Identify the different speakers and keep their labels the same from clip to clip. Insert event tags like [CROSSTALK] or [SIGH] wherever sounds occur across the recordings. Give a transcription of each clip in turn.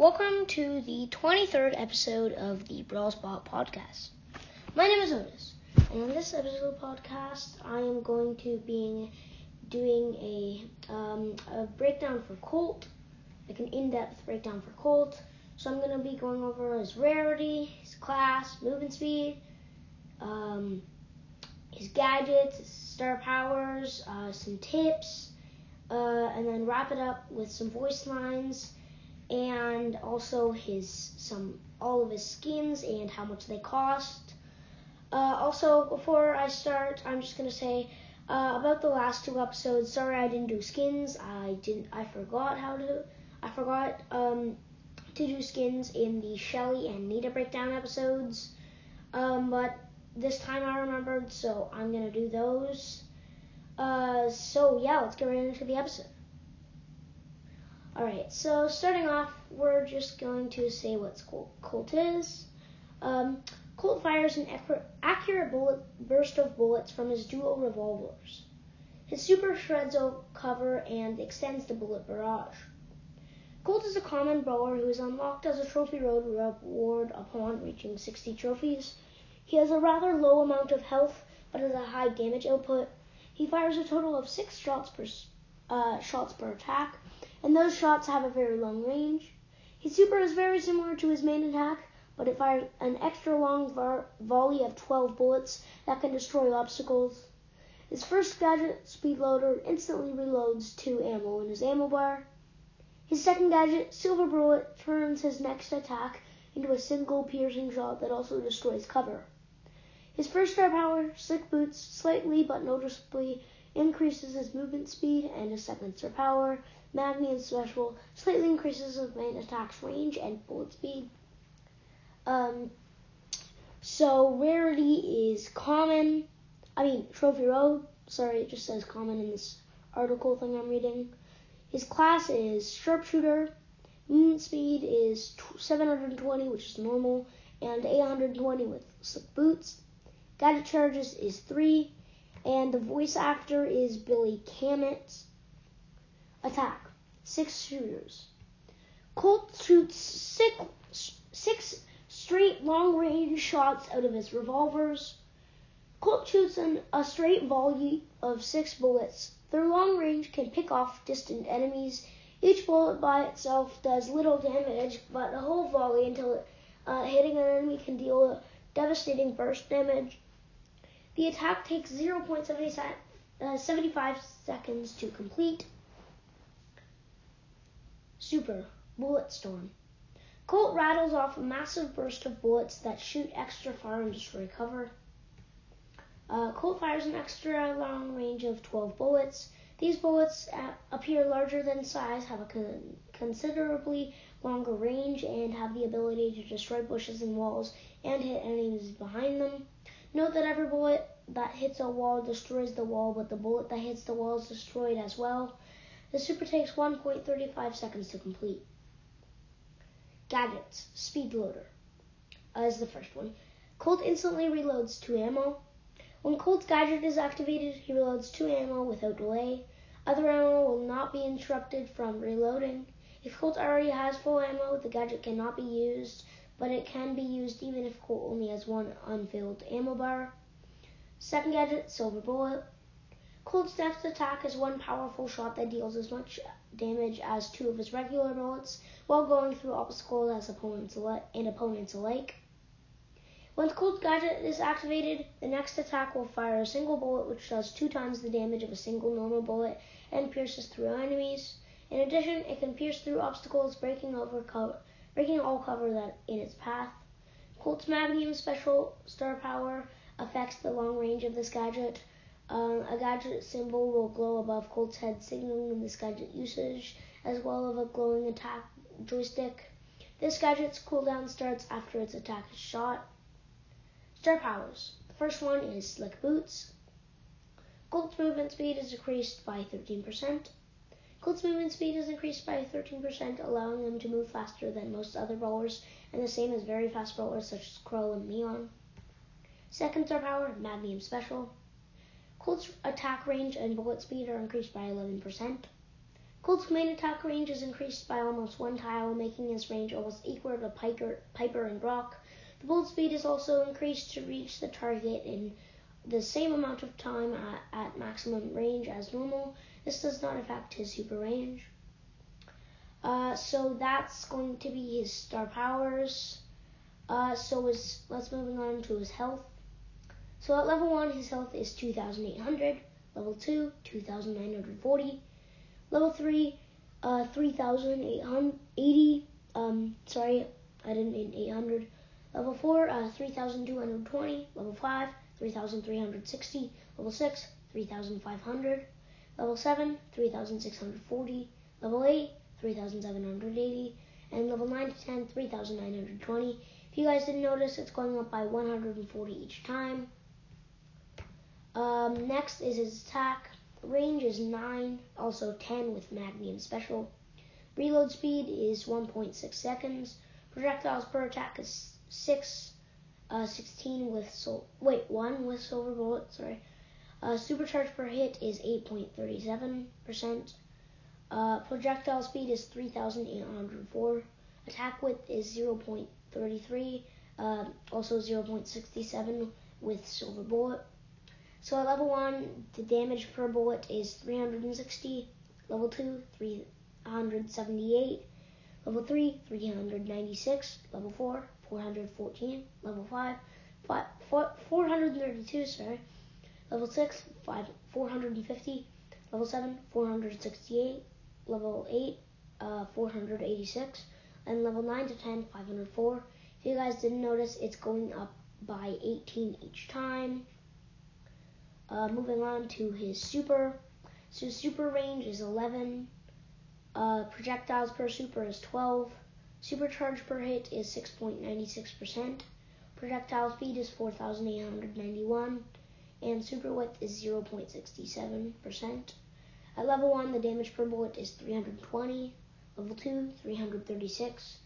Speaker 1: Welcome to the 23rd episode of the Brawl Spot podcast. My name is Otis, and in this episode of the podcast, I am going to be doing a, um, a breakdown for Colt, like an in-depth breakdown for Colt. So I'm going to be going over his rarity, his class, movement speed, um, his gadgets, his star powers, uh, some tips, uh, and then wrap it up with some voice lines and also his some all of his skins and how much they cost. Uh, also, before I start, I'm just gonna say uh, about the last two episodes. Sorry, I didn't do skins. I didn't. I forgot how to. I forgot um, to do skins in the Shelly and Nita breakdown episodes. Um, but this time I remembered, so I'm gonna do those. Uh, so yeah, let's get right into the episode. Alright, so starting off, we're just going to say what Colt is. Um, Colt fires an accurate bullet burst of bullets from his dual revolvers. His super shreds cover and extends the bullet barrage. Colt is a common brawler who is unlocked as a trophy road reward upon reaching 60 trophies. He has a rather low amount of health, but has a high damage output. He fires a total of six shots per uh, shots per attack, and those shots have a very long range. His super is very similar to his main attack, but it fires an extra long volley of 12 bullets that can destroy obstacles. His first gadget, Speed Loader, instantly reloads 2 ammo in his ammo bar. His second gadget, Silver Bullet, turns his next attack into a single piercing shot that also destroys cover. His first star power, Slick Boots, slightly but noticeably increases his movement speed, and his second star power, Magnum Special, slightly increases his main attack's range and bullet speed. Um, so rarity is common. I mean, Trophy Road. Sorry, it just says common in this article thing I'm reading. His class is Sharpshooter. Movement speed is 720, which is normal, and 820 with slick boots. Gadget charges is 3, and the voice actor is Billy Cammett. Attack. Six shooters. Colt shoots six, six straight long range shots out of his revolvers. Colt shoots an, a straight volley of six bullets. Their long range can pick off distant enemies. Each bullet by itself does little damage, but a whole volley until uh, hitting an enemy can deal devastating burst damage. The attack takes 0.75 uh, seconds to complete. Super Bullet Storm. Colt rattles off a massive burst of bullets that shoot extra far and destroy cover. Uh, Colt fires an extra long range of 12 bullets. These bullets uh, appear larger than size, have a con- considerably longer range, and have the ability to destroy bushes and walls and hit enemies behind them. Note that every bullet that hits a wall destroys the wall, but the bullet that hits the wall is destroyed as well. The super takes 1.35 seconds to complete. Gadgets, Speed Loader uh, is the first one. Colt instantly reloads 2 ammo. When Colt's gadget is activated, he reloads 2 ammo without delay. Other ammo will not be interrupted from reloading. If Colt already has full ammo, the gadget cannot be used but it can be used even if Colt only has one unfilled ammo bar. Second gadget, Silver Bullet. Next attack is one powerful shot that deals as much damage as two of his regular bullets while going through obstacles as opponents and opponents alike. Once Colt's gadget is activated, the next attack will fire a single bullet which does two times the damage of a single normal bullet and pierces through enemies. In addition, it can pierce through obstacles, breaking over cover breaking all cover that in its path. Colt's Magnum special star power affects the long range of this gadget. Um, a gadget symbol will glow above Colt's head, signaling this gadget usage, as well as a glowing attack joystick. This gadget's cooldown starts after its attack is shot. Star powers. The first one is Slick Boots. Colt's movement speed is increased by 13%. Colt's movement speed is increased by 13%, allowing him to move faster than most other brawlers, and the same as very fast brawlers such as Crow and Leon. Second star power, Magnum Special. Colt's attack range and bullet speed are increased by 11%. Colt's main attack range is increased by almost one tile, making his range almost equal to Piper, Piper and Brock. The bullet speed is also increased to reach the target in the same amount of time at, at maximum range as normal. This does not affect his super range. Uh, so that's going to be his star powers. Uh, so his, let's moving on to his health. So at level 1, his health is 2,800. Level 2, 2,940. Level 3, uh, 3,880. Um, sorry, I didn't mean 800. Level 4, uh, 3,220. Level 5, 3,360. Level 6, 3,500. Level 7, 3,640. Level 8, 3,780. And level 9 to 10, 3,920. If you guys didn't notice, it's going up by 140 each time. Um, next is his attack. Range is 9, also 10 with Magnum Special. Reload speed is 1.6 seconds. Projectiles per attack is 6, uh, 16 with sol- wait 1 with silver bullet. Sorry. Uh, supercharge per hit is 8.37 percent. Uh, projectile speed is 3,804. Attack width is 0.33. Uh, also 0.67 with silver bullet. So at level 1, the damage per bullet is 360. Level 2, 378. Level 3, 396. Level 4, 414. Level 5, 5 432, sorry. Level 6, 5, 450. Level 7, 468. Level 8, uh, 486. And level 9 to 10, 504. If you guys didn't notice, it's going up by 18 each time. Uh, moving on to his super. So super range is 11. Uh, projectiles per super is 12. Supercharge per hit is 6.96%. Projectile speed is 4,891. And super width is 0.67%. At level 1, the damage per bullet is 320. Level 2, 336.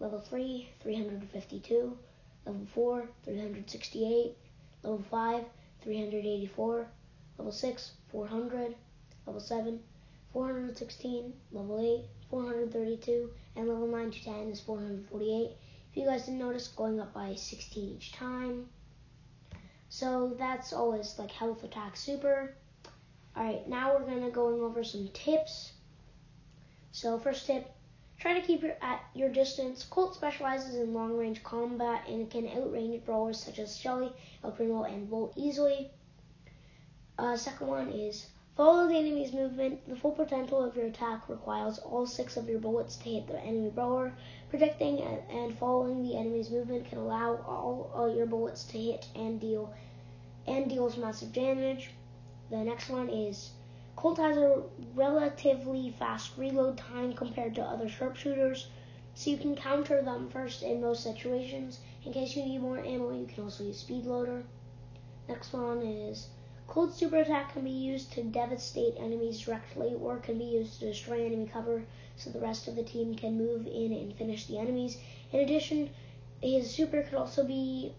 Speaker 1: Level 3, 352. Level 4, 368. Level 5, 384, level 6, 400, level 7, 416, level 8, 432, and level 9 to 10 is 448. If you guys didn't notice, going up by 16 each time. So that's always like health attack super. Alright, now we're gonna going over some tips. So first tip, try to keep your at your distance. Colt specializes in long range combat and can outrange brawlers such as Shelly, El Primo, and Volt easily. Uh, second one is follow the enemy's movement. The full potential of your attack requires all six of your bullets to hit the enemy brawler. Predicting and following the enemy's movement can allow all, all your bullets to hit and deal and deals massive damage. The next one is Colt has a relatively fast reload time compared to other sharpshooters, so you can counter them first in most situations. In case you need more ammo, you can also use speed loader. Next one is Colt's super attack can be used to devastate enemies directly or can be used to destroy enemy cover so the rest of the team can move in and finish the enemies. In addition, his super could also be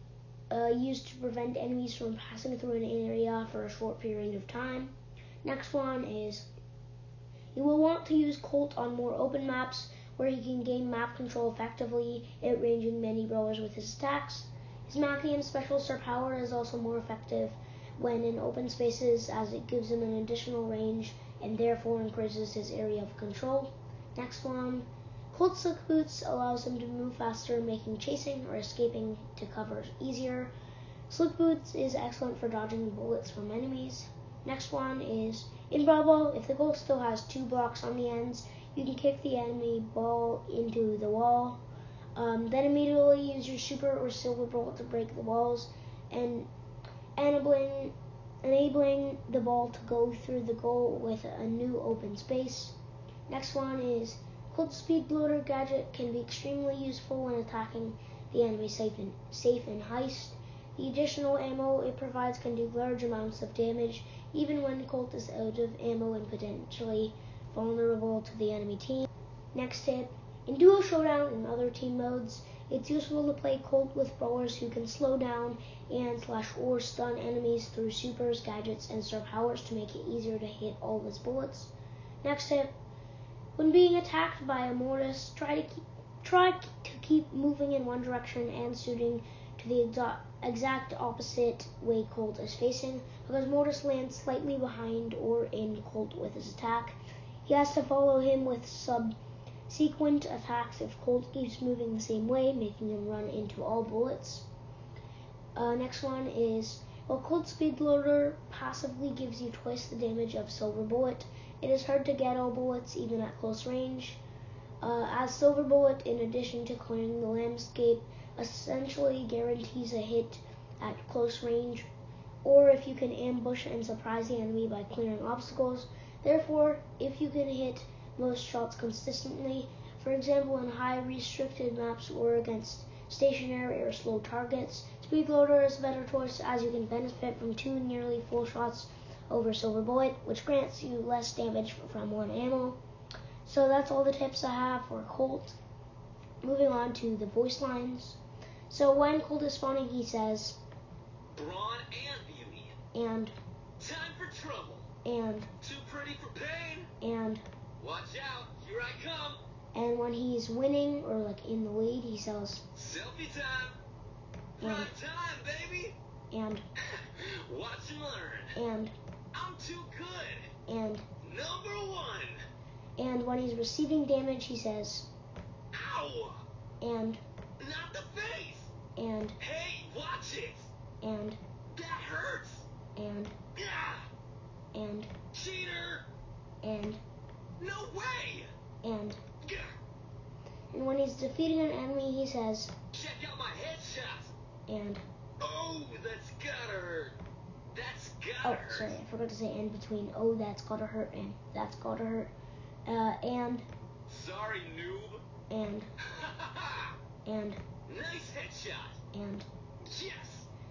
Speaker 1: uh, used to prevent enemies from passing through an area for a short period of time. Next one is you will want to use Colt on more open maps where he can gain map control effectively, outranging many brawlers with his attacks. His Magnum special star power is also more effective when in open spaces as it gives him an additional range and therefore increases his area of control. Next one, Colt Slick Boots allows him to move faster, making chasing or escaping to cover easier. Slick Boots is excellent for dodging bullets from enemies. Next one is in Ball, if the goal still has two blocks on the ends, you can kick the enemy ball into the wall. Um, then immediately use your super or silver bullet to break the walls and enabling, enabling the ball to go through the goal with a new open space. Next one is Colt Speed Loader gadget can be extremely useful when attacking the enemy safe and, safe and heist. The additional ammo it provides can do large amounts of damage even when Colt is out of ammo and potentially vulnerable to the enemy team. Next tip, in Duo Showdown and other team modes, it's useful to play Colt with brawlers who can slow down and slash or stun enemies through supers, gadgets, and star powers to make it easier to hit all of his bullets. Next tip, When being attacked by a mortis, try to keep, try to keep moving in one direction and shooting the exact opposite way Colt is facing, because Mortis lands slightly behind or in Colt with his attack. He has to follow him with subsequent attacks if Colt keeps moving the same way, making him run into all bullets. Uh, next one is while Colt Speed Loader passively gives you twice the damage of Silver Bullet, it is hard to get all bullets even at close range. Uh, as Silver Bullet, in addition to clearing the landscape, essentially guarantees a hit at close range, or if you can ambush and surprise the enemy by clearing obstacles. Therefore, if you can hit most shots consistently, for example in high restricted maps or against stationary or slow targets, Speed Loader is a better choice as you can benefit from two nearly full shots over Silver Bullet, which grants you less damage from one ammo. So that's all the tips I have for Colt. Moving on to the voice lines. So when Colt is spawning, he says,
Speaker 2: Brawn and beauty.
Speaker 1: and,
Speaker 2: Time for trouble.
Speaker 1: and,
Speaker 2: Too pretty for pain.
Speaker 1: and,
Speaker 2: Watch out, here I come.
Speaker 1: and when he's winning or like in the lead, he says,
Speaker 2: Selfie time. Prime time, baby.
Speaker 1: and, [LAUGHS]
Speaker 2: Watch and learn.
Speaker 1: and,
Speaker 2: I'm too good.
Speaker 1: and,
Speaker 2: Number one.
Speaker 1: and when he's receiving damage, he says,
Speaker 2: Ow.
Speaker 1: and,
Speaker 2: Not the face.
Speaker 1: And,
Speaker 2: Hey, watch it.
Speaker 1: and,
Speaker 2: That hurts.
Speaker 1: and,
Speaker 2: Gah.
Speaker 1: and,
Speaker 2: Cheater.
Speaker 1: and,
Speaker 2: No way.
Speaker 1: and, and when he's defeating an enemy, he says,
Speaker 2: Check out my headshot.
Speaker 1: and,
Speaker 2: Oh, that's gotta hurt. That's gotta hurt.
Speaker 1: sorry, I forgot to say and between, oh, that's gotta hurt, and that's gotta hurt, uh, and,
Speaker 2: Sorry, noob.
Speaker 1: and, [LAUGHS] and,
Speaker 2: nice headshot.
Speaker 1: and,
Speaker 2: Yes.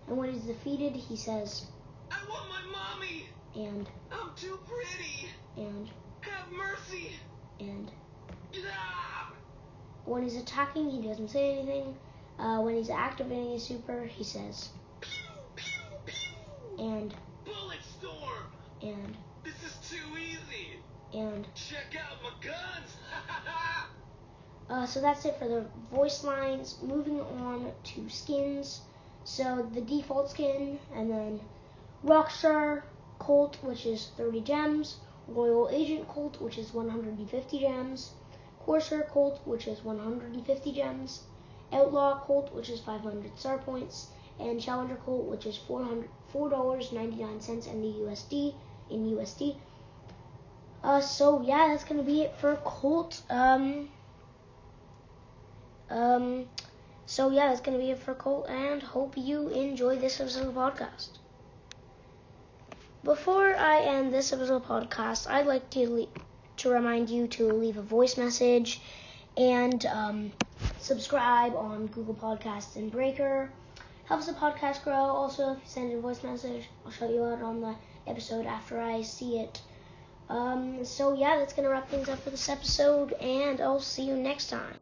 Speaker 1: and when he's defeated, he says,
Speaker 2: I want my mommy.
Speaker 1: and,
Speaker 2: I'm too pretty.
Speaker 1: and,
Speaker 2: Have mercy.
Speaker 1: and,
Speaker 2: Ah!
Speaker 1: when he's attacking, he doesn't say anything, uh, when he's activating his super, he says,
Speaker 2: Pew, pew, pew.
Speaker 1: and,
Speaker 2: Bullet storm.
Speaker 1: and,
Speaker 2: This is too easy.
Speaker 1: and,
Speaker 2: Check out my guns.
Speaker 1: Uh, so that's it for the voice lines. Moving on to skins. So the default skin, and then Rockstar Colt, which is 30 gems. Royal Agent Colt, which is 150 gems. Corsair Colt, which is 150 gems. Outlaw Colt, which is 500 star points. And Challenger Colt, which is 400 $4.99 in the USD in USD. Uh, so yeah, that's gonna be it for Colt. Um, um, so yeah, that's gonna be it for Colt, and hope you enjoy this episode of the podcast. Before I end this episode of the podcast, I'd like to le- to remind you to leave a voice message and um, subscribe on Google Podcasts and Breaker. Helps the podcast grow. Also, if you send a voice message, I'll show you out on the episode after I see it. Um, so yeah, that's gonna wrap things up for this episode, and I'll see you next time.